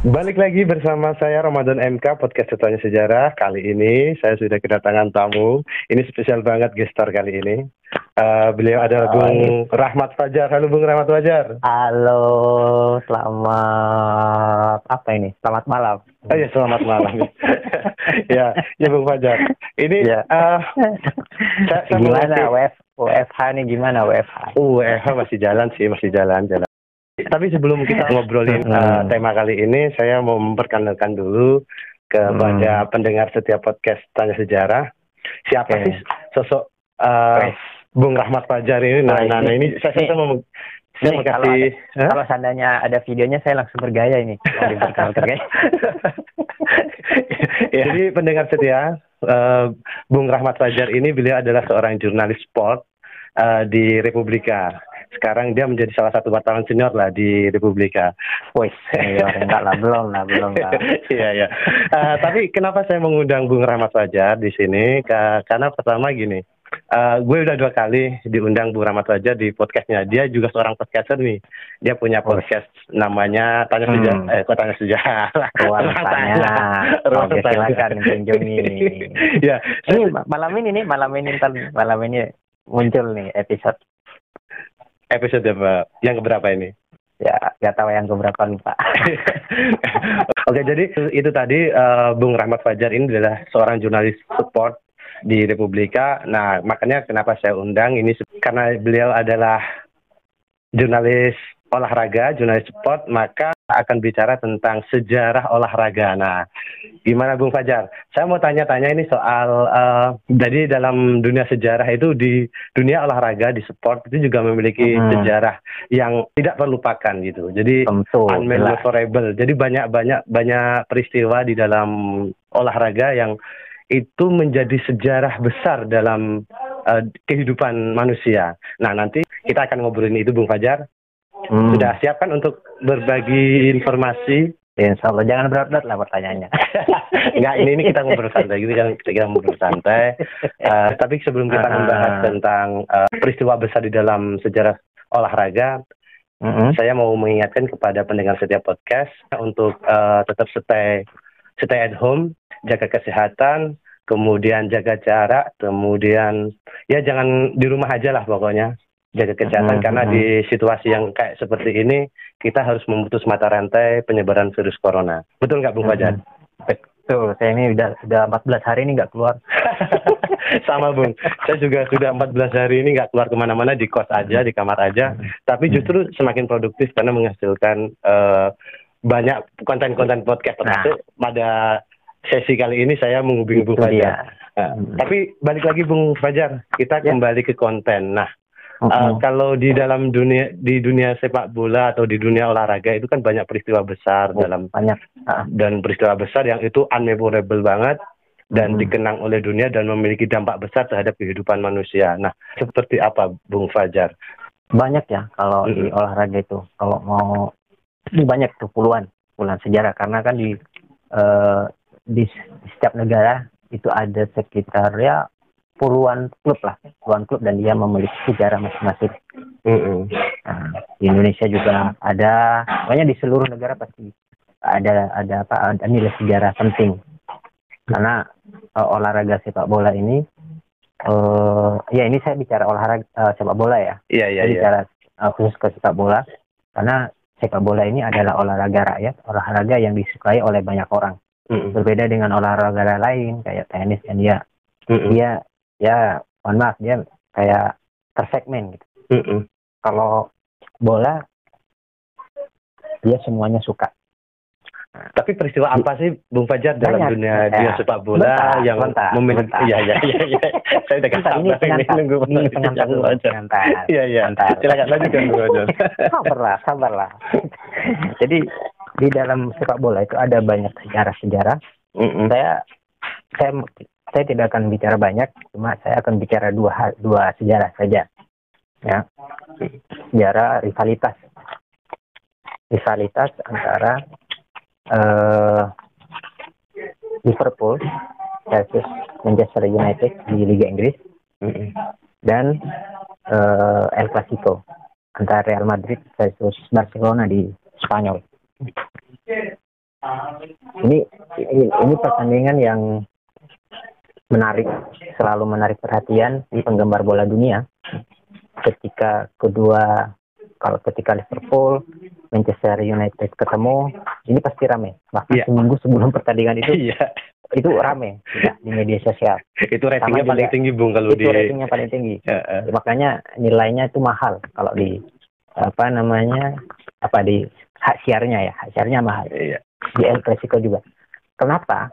Balik lagi bersama saya Ramadan MK Podcast Ceritanya Sejarah. Kali ini saya sudah kedatangan tamu. Ini spesial banget gestar kali ini. Uh, beliau adalah Oh, Bung Rahmat Fajar. Halo Bung Rahmat Fajar. Halo, selamat apa ini? Selamat malam. Oh ya selamat malam. ya, ya Bung Fajar. Ini Ya. uh, saya, saya gimana WF, WFH nih gimana WFH? Uh, eh, masih jalan sih, masih jalan, jalan. Tapi sebelum kita ngobrolin Hmm. uh, tema kali ini, saya mau memperkenalkan dulu kepada pendengar setiap podcast Tanya Sejarah. Siapa Oke. sih sosok uh. Bung Rahmat Fajar ini? Nah, Nah, nah, ini- saya, saya mau saya mau kalau kasih. Hah? Kalau seandainya ada videonya saya langsung bergaya ini. Ya, Jadi pendengar setia, uh, Bung Rahmat Fajar ini beliau adalah seorang jurnalis sport uh, di Republika. Sekarang dia menjadi salah satu wartawan senior lah di Republika. Wes, senior enggak lah, belum lah, belum lah. Iya iya. Eh, tapi kenapa saya mengundang Bung Rahmat Fajar di sini? Ka- karena pertama gini, eh, gue udah dua kali diundang Bung Rahmat Fajar di podcastnya. Dia juga seorang podcaster nih. Dia punya podcast namanya Tanya Hmm. Sejarah. Eh, kok Tanya Sejarah? Ruang tanya. Ruang Oke, tanya. silakan kunjungi. Ya, Ini ma- malam ini nih, malam ini ntar malam ini muncul nih episode episode apa? Yang keberapa ini? ya nggak tahu yang keberapa lupa. Oke, jadi itu tadi eh, Bung Rahmat Fajar ini adalah seorang jurnalis sport di Republika. Nah, makanya kenapa saya undang ini karena beliau adalah jurnalis olahraga, jurnalis sport, maka akan bicara tentang sejarah olahraga. Nah, gimana Bung Fajar? Saya mau tanya-tanya ini soal eh, jadi dalam dunia sejarah itu di dunia olahraga di sport itu juga memiliki Hmm. sejarah yang tidak terlupakan gitu. Jadi Tentu. unmemorable. Jadi banyak-banyak banyak peristiwa di dalam olahraga yang itu menjadi sejarah besar dalam eh, kehidupan manusia. Nah, nanti kita akan ngobrolin itu Bung Fajar. Hmm. Sudah siap kan untuk berbagi informasi? Ya, Insya Allah jangan berat-berat lah pertanyaannya. Enggak, ini ini kita ngobrol santai. Ini kan kita ngobrol santai. Eh, tapi sebelum kita Ah. membahas tentang eh, peristiwa besar di dalam sejarah olahraga, Mm-mm. saya mau mengingatkan kepada pendengar setiap podcast untuk eh, tetap stay stay at home, jaga kesehatan, kemudian jaga jarak, kemudian ya jangan di rumah aja lah pokoknya jaga kesehatan Mhm, karena mhm. di situasi yang kayak seperti ini kita harus memutus mata rantai penyebaran virus corona. Betul nggak Bung Fajar? Betul, saya ini udah udah 14 hari ini nggak keluar. Sama Bung, saya juga sudah 14 hari ini nggak keluar ke mana-mana di kos aja, di kamar aja. Tapi justru semakin produktif karena menghasilkan eh, banyak konten-konten podcast. Nah. Pada sesi kali ini saya menghubungi Bung Fajar. Nah, Hmm. Tapi balik lagi Bung Fajar, kita Ya. kembali ke konten. Nah, eh, Mm-mm. kalau di dalam dunia di dunia sepak bola atau di dunia olahraga itu kan banyak peristiwa besar Oh, dalam banyak. Ah, dan peristiwa besar yang itu unmemorable banget dan Hmm. dikenang oleh dunia dan memiliki dampak besar terhadap kehidupan manusia. Nah, seperti apa Bung Fajar? banyak ya kalau di Mm-mm. olahraga itu. Kalau mau ini banyak tuh puluhan puluhan sejarah karena kan di di, di setiap negara itu ada sekitar ya puluhan klub lah, puluhan klub dan dia memiliki sejarah masing-masing. Nah, di Indonesia juga ada, pokoknya di seluruh negara pasti ada ada apa ada nilai sejarah penting karena eh, olahraga sepak bola ini eh ya ini saya bicara olahraga eh, sepak bola ya Iya iya saya iya. bicara eh, khusus ke sepak bola karena sepak bola ini adalah olahraga rakyat olahraga yang disukai oleh banyak orang Mm-mm. berbeda dengan olahraga lain kayak tenis dan dia Mm-mm. dia ya mohon maaf dia kayak tersegmen gitu Mm-mm. kalau bola dia semuanya suka Tapi peristiwa apa sih Bung Fajar dalam Banyak. dunia Ya. dunia sepak bola Bentar, yang bentar, memiliki bentar. Iya iya iya iya. Saya udah Bentar, ini pengantar nunggu ini pengantar dulu pengantar Iya iya. Silakan lanjutkan Bung Fajar. sabarlah sabarlah jadi di dalam sepak bola itu ada banyak sejarah-sejarah Mm-mm. saya saya saya tidak akan bicara banyak cuma saya akan bicara dua hal- dua sejarah saja. Ya. Sejarah rivalitas. Rivalitas antara eh, Liverpool versus Manchester United di Liga Inggris dan eh, El Clasico antara Real Madrid versus Barcelona di Spanyol. Ini ini, ini pertandingan yang menarik, selalu menarik perhatian di penggemar bola dunia. Ketika kedua kalau ketika Liverpool, Manchester United ketemu, ini pasti rame. Bahkan Iya. seminggu sebelum pertandingan itu Iya. itu rame ya, di media sosial. Itu ratingnya Sama paling juga- tinggi Bung kalau itu di ratingnya paling tinggi. Ya, eh. Makanya nilainya itu mahal kalau di apa namanya apa di hak siarnya ya, hak siarnya mahal. Iya. Di El Clasico juga. Kenapa?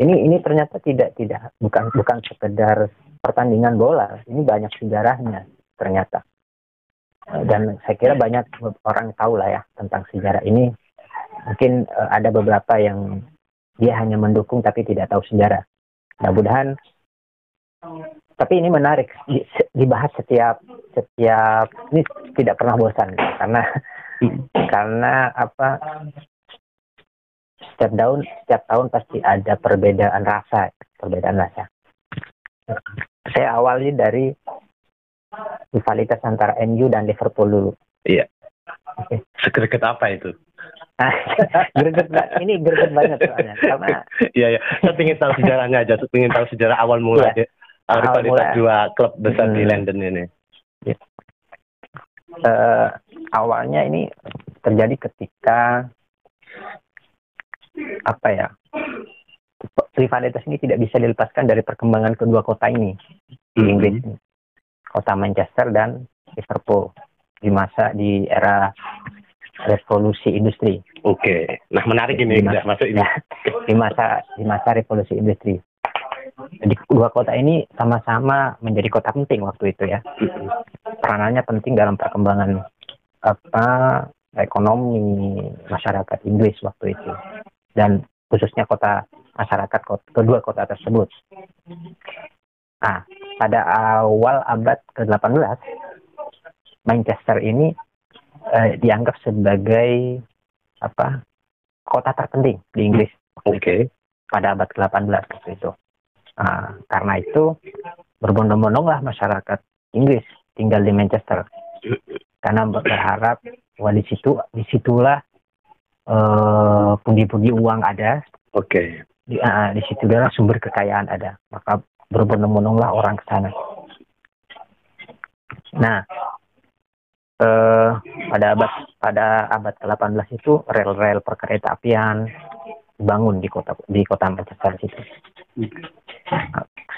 Ini ini ternyata tidak tidak bukan bukan sekedar pertandingan bola. Ini banyak sejarahnya ternyata. Eh, Dan saya kira banyak orang tahu lah ya tentang sejarah ini. Mungkin eh, ada beberapa yang dia hanya mendukung tapi tidak tahu sejarah. Mudah-mudahan tapi ini menarik di- dibahas setiap setiap ini tidak pernah bosan karena karena apa setiap tahun setiap tahun pasti ada perbedaan rasa perbedaan rasa saya awali dari rivalitas antara MU dan Liverpool dulu Iya. Segerget apa itu? Greget ini greget banget soalnya karena Iya, iya. Saya ingin tahu sejarahnya aja. Saya ingin tahu sejarah awal mula Iya. uh, Awal rivalitas mula. dua klub besar di Hmm. London ini. eh, awalnya ini terjadi ketika apa ya rivalitas ini tidak bisa dilepaskan dari perkembangan kedua kota ini di Mhm. Inggris ini. kota Manchester dan Liverpool di masa di era revolusi industri Oke. Nah, menarik ini Di udah masuk ini. Di masa di masa revolusi industri jadi dua kota ini sama-sama menjadi kota penting waktu itu ya peranannya penting dalam perkembangan apa ekonomi masyarakat Inggris waktu itu dan khususnya kota masyarakat kota, kedua kota tersebut. Nah, pada awal abad ke-18 Manchester ini eh, dianggap sebagai apa kota terpenting di Inggris Oke. pada abad ke-18 waktu itu. Nah, karena itu berbondong-bondonglah masyarakat Inggris tinggal di Manchester karena berharap wah di situ di situlah eh, pundi-pundi uang ada Oke. di, ah, di situ adalah sumber kekayaan ada maka berbondong-bondonglah orang ke sana. Nah, eh, pada abad pada abad ke-18 itu rel-rel perkereta apian dibangun di kota di kota Manchester situ.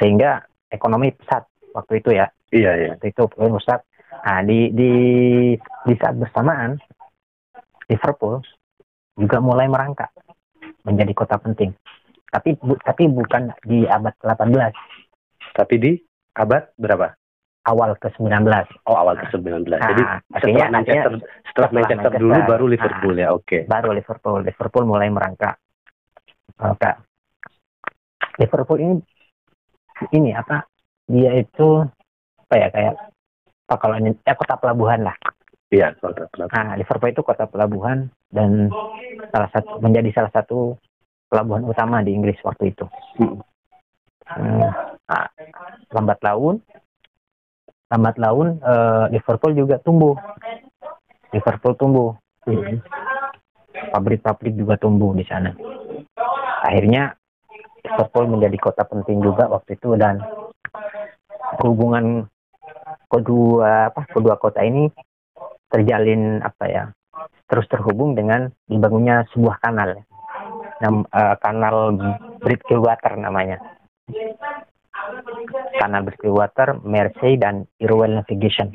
Sehingga ekonomi pesat waktu itu ya Iya, iya. waktu itu pesat. Nah, di di di saat bersamaan Liverpool juga mulai merangkak menjadi kota penting. Tapi bu, tapi bukan di abad ke-18, Tapi di abad berapa? awal ke-19. Oh, awal ke-19. Nah, Jadi artinya- setelah Manchester setelah setelah Manchester Manchester. dulu baru Liverpool ya. Oke. baru Liverpool. Liverpool mulai merangkak. Maka Liverpool ini ini apa? Dia itu apa ya kayak apa kalau ini ya kota pelabuhan lah. Iya, kota Pelabuhan. Nah, Liverpool itu kota pelabuhan dan salah satu menjadi salah satu pelabuhan utama di Inggris waktu itu. Hmm. Hmm, nah, lambat laun, lambat laun eh, Liverpool juga tumbuh. Liverpool tumbuh, Hmm. pabrik-pabrik juga tumbuh di sana. Akhirnya Liverpool menjadi kota penting juga waktu itu dan hubungan kedua apa kedua kota ini terjalin apa ya terus terhubung dengan dibangunnya sebuah kanal. Nam, eh, kanal Bridgewater namanya kanal Bridgewater, Mersey dan Irwell Navigation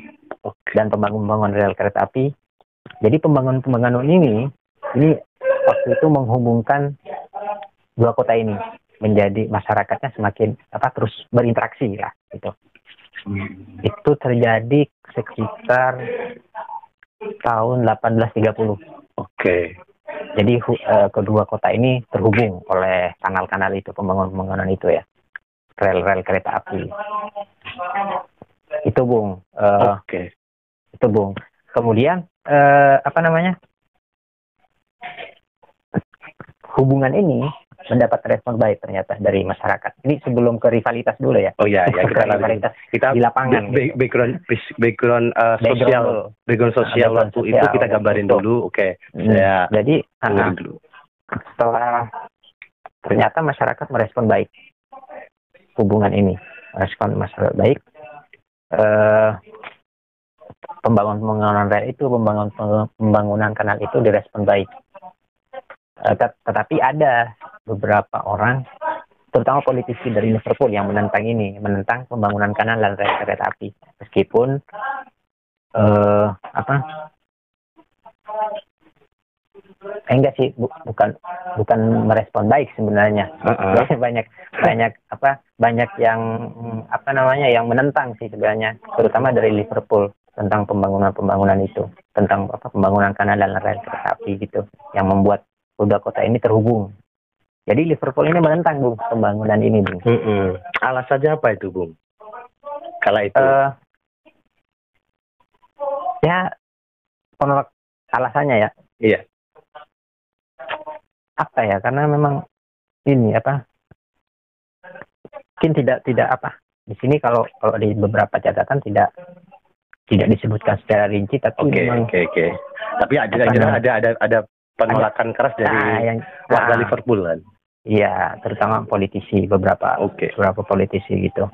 dan pembangunan rel kereta api. Jadi pembangunan-pembangunan ini ini waktu itu menghubungkan dua kota ini menjadi masyarakatnya semakin apa terus berinteraksi ya gitu. Itu terjadi sekitar tahun 1830. Oke. Jadi hu- eh, kedua kota ini terhubung oleh kanal-kanal itu pembangunan-pembangunan itu ya. Rel-rel kereta api. Itu Bung. Eh, Oke. itu Bung. Kemudian eh, apa namanya? Hubungan ini mendapat respon baik ternyata dari masyarakat. Ini sebelum ke rivalitas dulu ya. Oh iya, ya kita rivalitas Kita di lapangan. ba- ba- background background uh, Background sosial background sosial background waktu sosial itu kita gambarin dulu. Oke. Hmm, Ya. Jadi ah, dulu. setelah ternyata masyarakat merespon baik hubungan ini respon masyarakat baik eh, pembangunan pembangunan rel itu pembangunan pembangunan kanal itu direspon baik tetapi ada beberapa orang terutama politisi dari Liverpool yang menentang ini menentang pembangunan kanal dan rel kereta api. Meskipun eh, apa? Eh, enggak sih bu, bukan bukan merespon baik sebenarnya. Uh -uh. banyak banyak apa banyak yang apa namanya yang menentang sih sebenarnya terutama dari Liverpool tentang pembangunan pembangunan itu tentang apa pembangunan kanal dan rel kereta api gitu yang membuat kedua kota ini terhubung. Jadi Liverpool ini menentang bung pembangunan ini bung. Mm -hmm. alasannya apa itu bung? Kalau itu. Uh, ya penolak alasannya ya. Iya. Apa ya? Karena memang ini apa mungkin tidak tidak apa di sini kalau kalau di beberapa catatan tidak tidak disebutkan secara rinci tapi okay, memang oke okay, oke. Okay. tapi ada ada, ada ada ada penolakan keras dari nah, yang, warga nah, Liverpool kan Iya, terutama politisi beberapa okay. beberapa politisi gitu.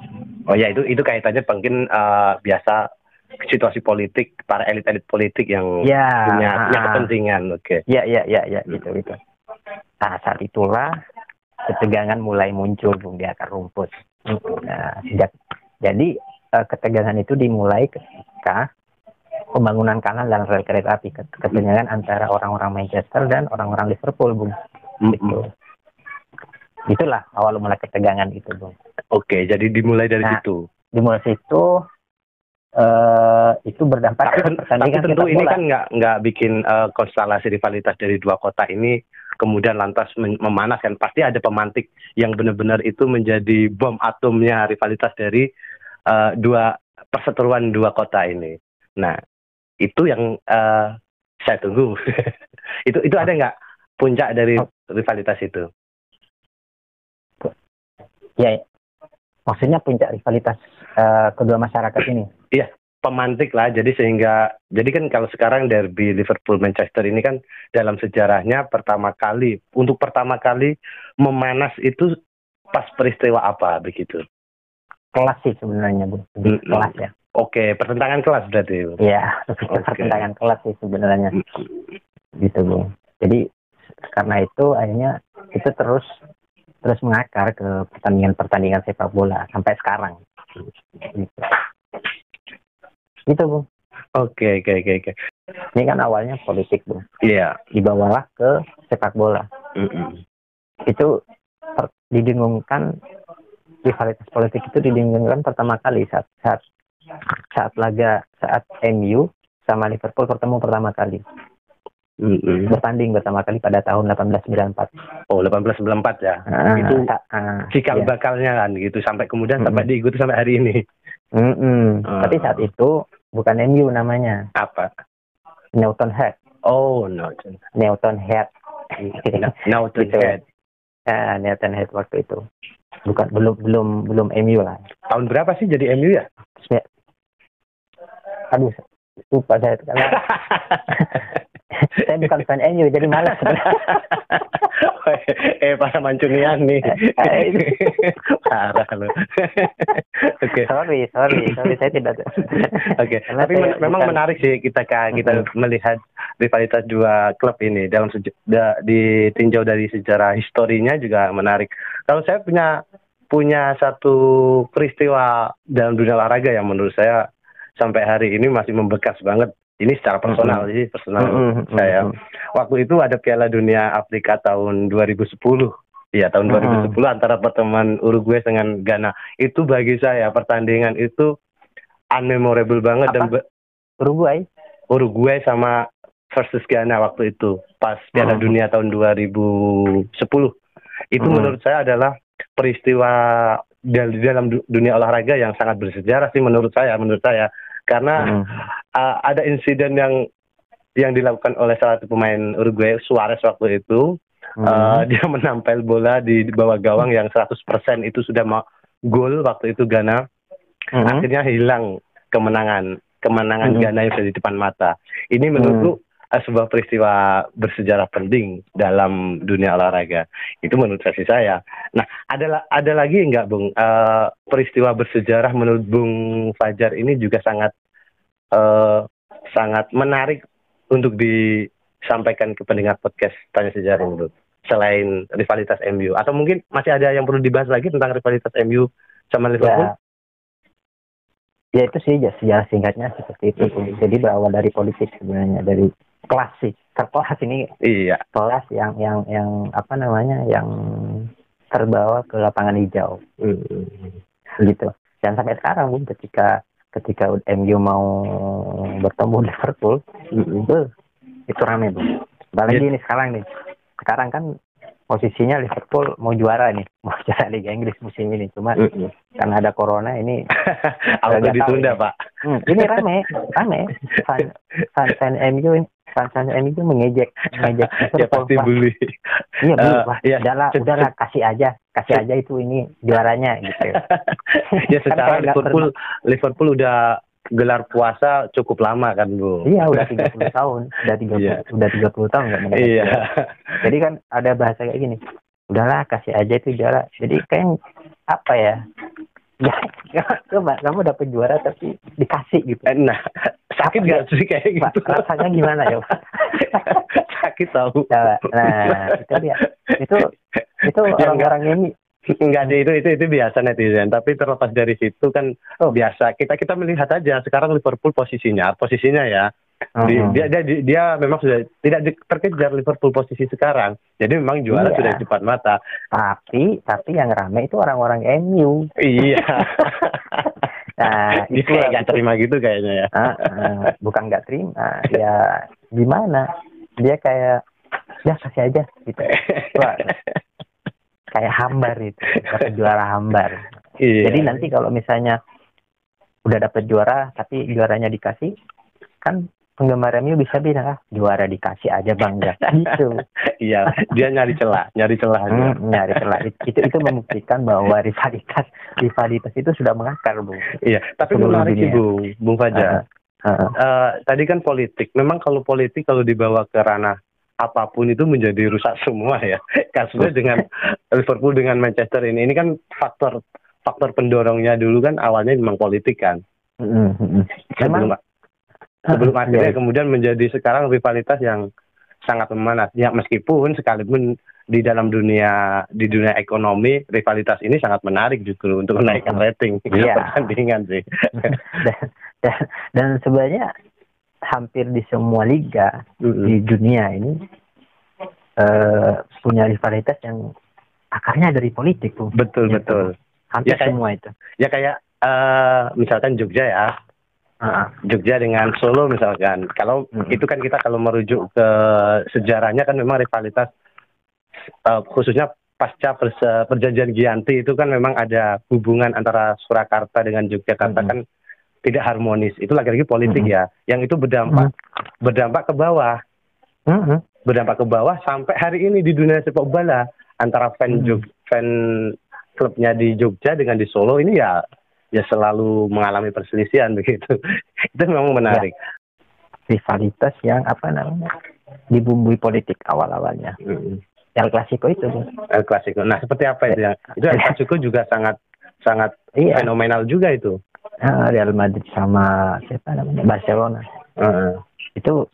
Oh ya itu itu kaitannya mungkin uh, biasa situasi politik para elit-elit politik yang ya, punya, punya kepentingan. Oke. Okay. Iya iya iya ya, gitu gitu. Nah, saat itulah ketegangan mulai muncul Bung di akar rumput. Nah, sejak jadi eh, ketegangan itu dimulai ketika pembangunan kanal dan rel kereta api ketegangan antara orang-orang Manchester dan orang-orang Liverpool, Bung. Gitu. Itulah awal mulai ketegangan itu, Bung. Oke, jadi dimulai dari nah, situ. Dimulai situ uh, itu berdampak tapi, pertandingan tapi tentu ini kan nggak nggak bikin uh, konstelasi rivalitas dari dua kota ini kemudian lantas memanas kan pasti ada pemantik yang benar-benar itu menjadi bom atomnya rivalitas dari uh, dua perseteruan dua kota ini. Nah itu yang uh, saya tunggu. itu itu ada nggak puncak dari oh. rivalitas itu? Ya, maksudnya puncak rivalitas uh, kedua masyarakat ini. Iya, pemantik lah. Jadi sehingga jadi kan kalau sekarang derby Liverpool Manchester ini kan dalam sejarahnya pertama kali untuk pertama kali memanas itu pas peristiwa apa begitu? Kelas sih sebenarnya bu, kelas ya. Oke, pertentangan kelas berarti. Iya, okay. pertentangan kelas sih sebenarnya. Gitu bu. Jadi karena itu akhirnya itu terus terus mengakar ke pertandingan-pertandingan sepak bola sampai sekarang. Gitu. Gitu, Bu. Oke, oke, oke, oke. Ini kan awalnya politik, Bu. Iya. Yeah. Dibawalah ke sepak bola. Mm -mm. Itu didengungkan rivalitas politik itu didengungkan pertama kali saat saat saat laga saat MU sama Liverpool bertemu pertama kali. Mm-hmm. Bertanding pertama kali pada tahun 1894. Oh, 1894 ya. Uh, itu uh, cikal iya. bakalnya kan gitu sampai kemudian mm-hmm. sampai diikuti sampai hari ini. Mm-hmm. Uh. Tapi saat itu bukan MU namanya. Apa? Newton Head. Oh, Newton. Newton Head. Newton gitu. Head. Ya, Newton Head waktu itu. Bukan belum belum belum MU lah. Tahun berapa sih jadi MU ya? Aduh, lupa saya karena saya bukan fan MU jadi malas eh para mancunian nih parah lo oke sorry sorry sorry saya tidak oke okay. tapi men memang bukan. menarik sih kita kita mm -hmm. melihat rivalitas dua klub ini dalam da ditinjau dari sejarah historinya juga menarik kalau saya punya punya satu peristiwa dalam dunia olahraga yang menurut saya sampai hari ini masih membekas banget ini secara personal mm -hmm. sih personal mm -hmm. saya waktu itu ada Piala Dunia Afrika tahun 2010 Iya tahun mm -hmm. 2010 antara pertemuan Uruguay dengan Ghana itu bagi saya pertandingan itu unmemorable banget Apa? dan Uruguay Uruguay sama versus Ghana waktu itu pas Piala mm -hmm. Dunia tahun 2010 itu mm -hmm. menurut saya adalah peristiwa di dalam dunia olahraga yang sangat bersejarah sih menurut saya menurut saya karena hmm. uh, ada insiden yang yang dilakukan oleh salah satu pemain Uruguay Suarez waktu itu hmm. uh, dia menampel bola di, di bawah gawang yang 100% itu sudah mau gol waktu itu Ghana hmm. akhirnya hilang kemenangan kemenangan hmm. Ghana yang sudah di depan mata ini menurutku hmm. Eh, sebuah peristiwa bersejarah penting dalam dunia olahraga. Itu menurut versi saya. Nah, ada ada lagi nggak, Bung? Uh, peristiwa bersejarah menurut Bung Fajar ini juga sangat uh, sangat menarik untuk disampaikan ke pendengar podcast Tanya Sejarah ini, Selain rivalitas MU atau mungkin masih ada yang perlu dibahas lagi tentang rivalitas MU sama Liverpool? Ya, ya itu sih ya sejarah singkatnya seperti itu hmm. jadi berawal dari politik sebenarnya dari klasik terkelas ini iya kelas yang yang yang apa namanya yang terbawa ke lapangan hijau hmm. gitu dan sampai sekarang bu ketika ketika MU mau bertemu Liverpool hmm. itu itu rame bu apalagi yeah. ini sekarang nih sekarang kan posisinya Liverpool mau juara nih, mau juara Liga Inggris musim ini. Cuma mm karena ada corona ini agak ditunda, tahu, Pak. Hmm, ini rame, rame. Fan, fan, fan MU fan fan MU mengejek, mengejek ya pasti bully. Iya, bully. Uh, ya. udahlah, udahlah kasih aja, kasih aja itu ini juaranya gitu. ya secara kan Liverpool Liverpool udah gelar puasa cukup lama kan bu iya udah tiga puluh tahun udah tiga puluh yeah. udah tiga puluh tahun nggak mendapat iya jadi kan ada bahasa kayak gini udahlah kasih aja itu juara jadi kayak apa ya ya coba kamu dapat juara tapi dikasih gitu eh, nah sakit nggak sih kayak gitu rasanya gimana ya sakit tahu nah itu dia itu itu orang-orang ini Enggak deh itu itu itu biasa netizen. Tapi terlepas dari situ kan oh biasa. Kita kita melihat aja sekarang Liverpool posisinya posisinya ya. Uh -huh. dia, dia dia dia memang sudah tidak terkejar Liverpool posisi sekarang. Jadi memang juara iya. sudah cepat mata. Tapi tapi yang ramai itu orang-orang MU. Iya. nah itu nggak terima gitu kayaknya ya. Uh, uh, bukan nggak terima. Ya gimana? Dia kayak ya kasih aja gitu. Wah, kayak hambar itu dapat juara hambar iya. jadi nanti kalau misalnya udah dapat juara tapi juaranya dikasih kan penggemar MU bisa bilang ah juara dikasih aja bangga gitu. Iya dia nyari celah nyari celah hmm, nyari celah. Itu itu membuktikan bahwa rivalitas rivalitas itu sudah mengakar bu. Iya tapi menarik sih bung bung Fajar. Uh, uh, uh, tadi kan politik. Memang kalau politik kalau dibawa ke ranah apa pun itu menjadi rusak semua ya. Kasusnya dengan Liverpool dengan Manchester ini, ini kan faktor faktor pendorongnya dulu kan awalnya memang politik kan. Mm-hmm. Sebelum sebelum akhirnya yeah. kemudian menjadi sekarang rivalitas yang sangat memanas. Ya meskipun sekalipun di dalam dunia di dunia ekonomi rivalitas ini sangat menarik justru untuk menaikkan rating yeah. pertandingan sih. dan, dan, dan sebenarnya hampir di semua liga mm-hmm. di dunia ini uh, punya rivalitas yang akarnya dari politik tuh. Betul ya, betul. Hampir ya, kayak, semua itu. Ya kayak uh, misalkan Jogja ya. Uh, Jogja dengan Solo misalkan. Kalau mm-hmm. itu kan kita kalau merujuk ke sejarahnya kan memang rivalitas uh, khususnya pasca perjanjian Gianti itu kan memang ada hubungan antara Surakarta dengan Yogyakarta mm-hmm. kan tidak harmonis. Itu lagi-lagi politik mm -hmm. ya. Yang itu berdampak mm -hmm. berdampak ke bawah. Mm -hmm. Berdampak ke bawah sampai hari ini di dunia sepak bola antara fan mm -hmm. Jog, fan klubnya di Jogja dengan di Solo ini ya ya selalu mengalami perselisihan begitu. itu memang menarik. Ya. Rivalitas yang apa namanya? dibumbui politik awal-awalnya. Mm -hmm. El Clasico itu. El Clasico. Nah, seperti apa itu ya? Itu El Clasico juga sangat sangat iya. fenomenal juga itu Real Madrid sama siapa namanya Barcelona itu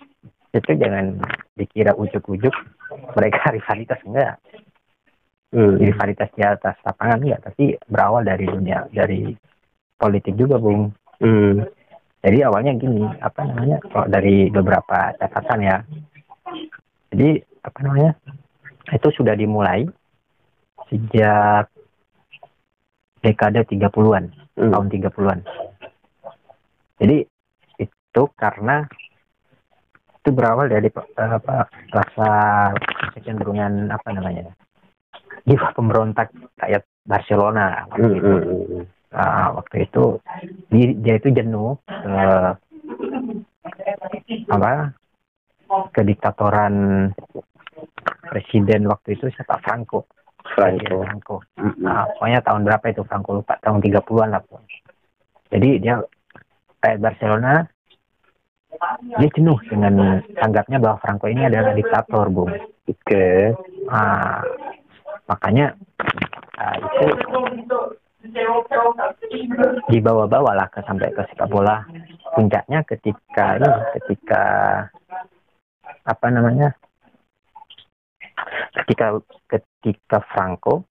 itu jangan dikira ujuk-ujuk mereka rivalitas enggak hmm. rivalitas di atas lapangan enggak tapi berawal dari dunia dari politik juga bung hmm. jadi awalnya gini apa namanya kalau dari beberapa catatan ya jadi apa namanya itu sudah dimulai sejak dekade 30-an hmm. tahun 30-an. Jadi itu karena itu berawal dari uh, apa rasa kecenderungan apa namanya jiwa pemberontak kayak Barcelona waktu hmm, itu. Uh, waktu itu dia, itu jenuh uh, apa kediktatoran presiden waktu itu siapa Franco Franco. Franco. Nah, pokoknya tahun berapa itu Franco lupa, tahun 30-an lah. Jadi dia kayak Barcelona dia jenuh dengan tanggapnya bahwa Franco ini adalah diktator, Bung. Oke. Ah, makanya ah, itu dibawa-bawa lah ke sampai ke sepak bola puncaknya ketika ini ketika apa namanya ketika ketika Franco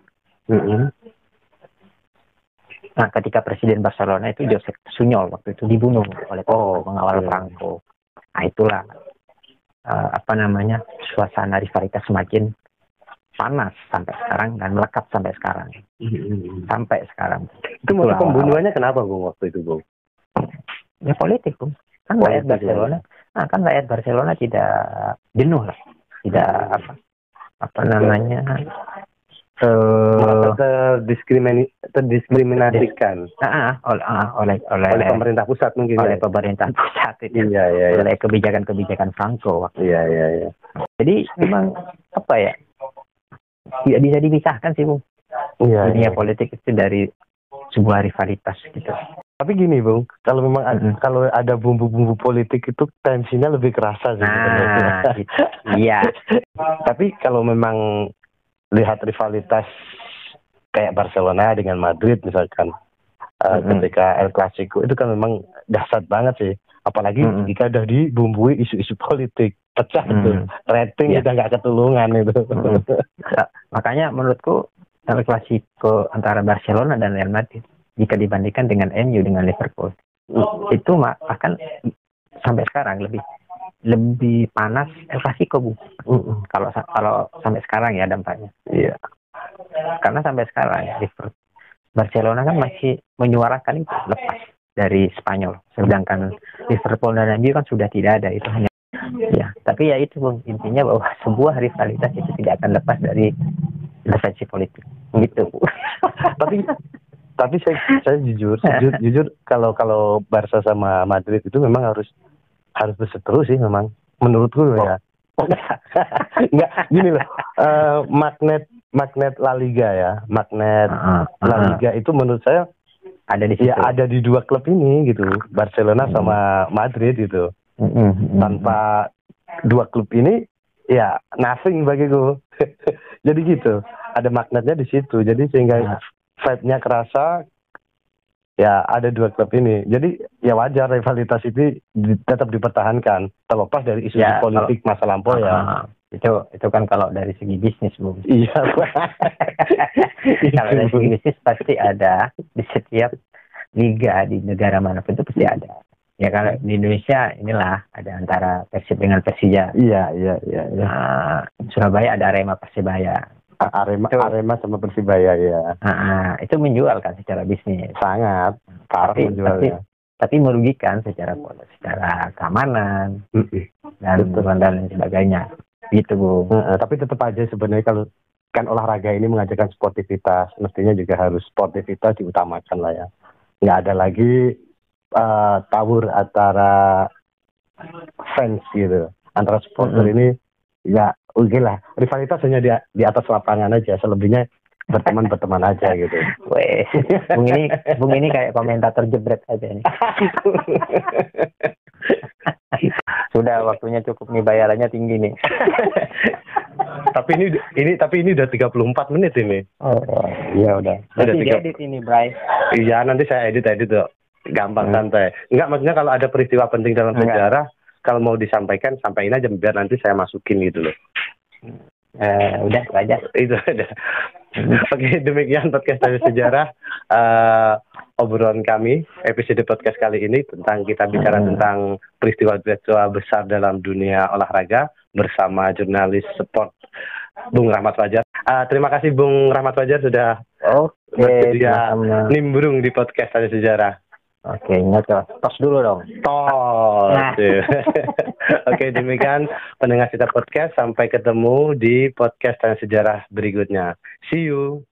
Mm-mm. nah ketika presiden Barcelona itu Josep Sunyol waktu itu dibunuh oleh Oh, pengawal iya. Franco nah itulah eh, apa namanya suasana rivalitas semakin panas sampai sekarang dan melekat sampai sekarang Mm-mm. sampai sekarang Itu motif pembunuhannya kenapa Bung waktu itu Bung? ya politik Bung. kan rakyat Politik, ya. Barcelona nah, kan rakyat Barcelona tidak jenuh lah tidak apa apa namanya Merasa eh terdiskrimini- terdiskriminasikan ah, ah, oleh ah, oleh oleh oleh pemerintah pusat mungkin oleh ya. pemerintah pusat itu Iya iya iya. oleh kebijakan-kebijakan Franco waktu Iya iya iya. jadi memang apa ya tidak bisa dipisahkan sih Bung Iya. dunia iya. politik itu dari sebuah rivalitas gitu Tapi gini Bung, kalau memang ad- Mm-mm. kalau ada bumbu-bumbu politik itu tensinya lebih kerasa sih. nah gitu. iya Tapi kalau memang lihat rivalitas kayak Barcelona dengan Madrid misalkan uh, Mm-mm. ketika El Clasico itu kan memang dahsyat banget sih. Apalagi Mm-mm. jika udah dibumbui isu-isu politik pecah Mm. tuh rating Iya. udah nggak ketulungan itu. Mm. makanya menurutku El Clasico antara Barcelona dan Real Madrid jika dibandingkan dengan MU dengan Liverpool itu mah akan sampai sekarang lebih lebih panas El Clasico bu kalau kalau sampai sekarang ya dampaknya Iya. karena sampai sekarang ya Liverpool Barcelona kan masih menyuarakan itu lepas dari Spanyol. Sedangkan Liverpool dan MU kan sudah tidak ada itu hanya ya tapi ya itu Bung intinya bahwa sebuah rivalitas itu tidak akan lepas dari intervensi politik. Gitu tapi tapi saya saya jujur jujur jujur kalau kalau Barca sama Madrid itu memang harus harus berseteru sih memang. Menurutku ya nggak gini loh. Eh, magnet magnet La Liga ya. Magnet Ah, La ah, Liga itu menurut saya ada di situ. ya ada di dua klub ini gitu. Barcelona Hmm. sama Madrid gitu. Mm, mm, mm. tanpa dua klub ini ya nothing bagiku. Jadi gitu. Ada magnetnya di situ. Jadi sehingga vibe-nya kerasa ya ada dua klub ini. Jadi ya wajar rivalitas itu di- tetap dipertahankan. Terlepas dari isu Ya, politik masa lampau ya. Ah, itu itu kan kalau dari segi bisnis Bung iya kalau dari segi bisnis pasti ada. Di setiap liga di negara mana pun itu pasti ada. Ya kalau di Indonesia inilah ada antara Persib dengan Persija. Iya iya iya iya. Nah, Surabaya ada Arema Persebaya A- Arema Itu- Arema sama Persibaya ya Nah, itu menjual kan secara bisnis? Sangat. Parah tapi, tapi, menjualnya. tapi merugikan secara secara keamanan dan Betul. dan lain sebagainya. Gitu bu. Heeh, tapi tetap aja sebenarnya kalau kan olahraga ini mengajarkan sportivitas, mestinya juga harus sportivitas diutamakan lah ya. Nggak ada lagi eh, tawur antara fans gitu, antara supporter Mm-mm. ini ya oke lah. Rivalitas hanya di, di atas lapangan aja, selebihnya berteman berteman aja gitu. Weh, Bung ini, Bung ini kayak komentator jebret aja nih. Sudah waktunya cukup nih bayarannya tinggi nih. tapi ini ini tapi ini udah 34 menit ini. Oh, Iya udah. Udah Nanti tiga- diedit ini, Bray. Iya nanti saya edit edit tuh gampang Hmm. santai. Enggak maksudnya kalau ada peristiwa penting dalam sejarah kalau mau disampaikan sampaikan aja biar nanti saya masukin gitu loh. Eh, udah itu aja. Itu ada. Oke demikian podcast dari sejarah eh obrolan kami episode podcast kali ini tentang kita bicara Hmm. tentang peristiwa-peristiwa besar dalam dunia olahraga bersama jurnalis sport Bung Rahmat Fajar. Eh, terima kasih Bung Rahmat Fajar sudah Oke, Bersedia. sama-sama. nimbrung di podcast dari sejarah. Oke, ingat tuh. Tos dulu dong. Tol. Nah. Oke, demikian pendengar kita podcast. Sampai ketemu di podcast dan sejarah berikutnya. See you.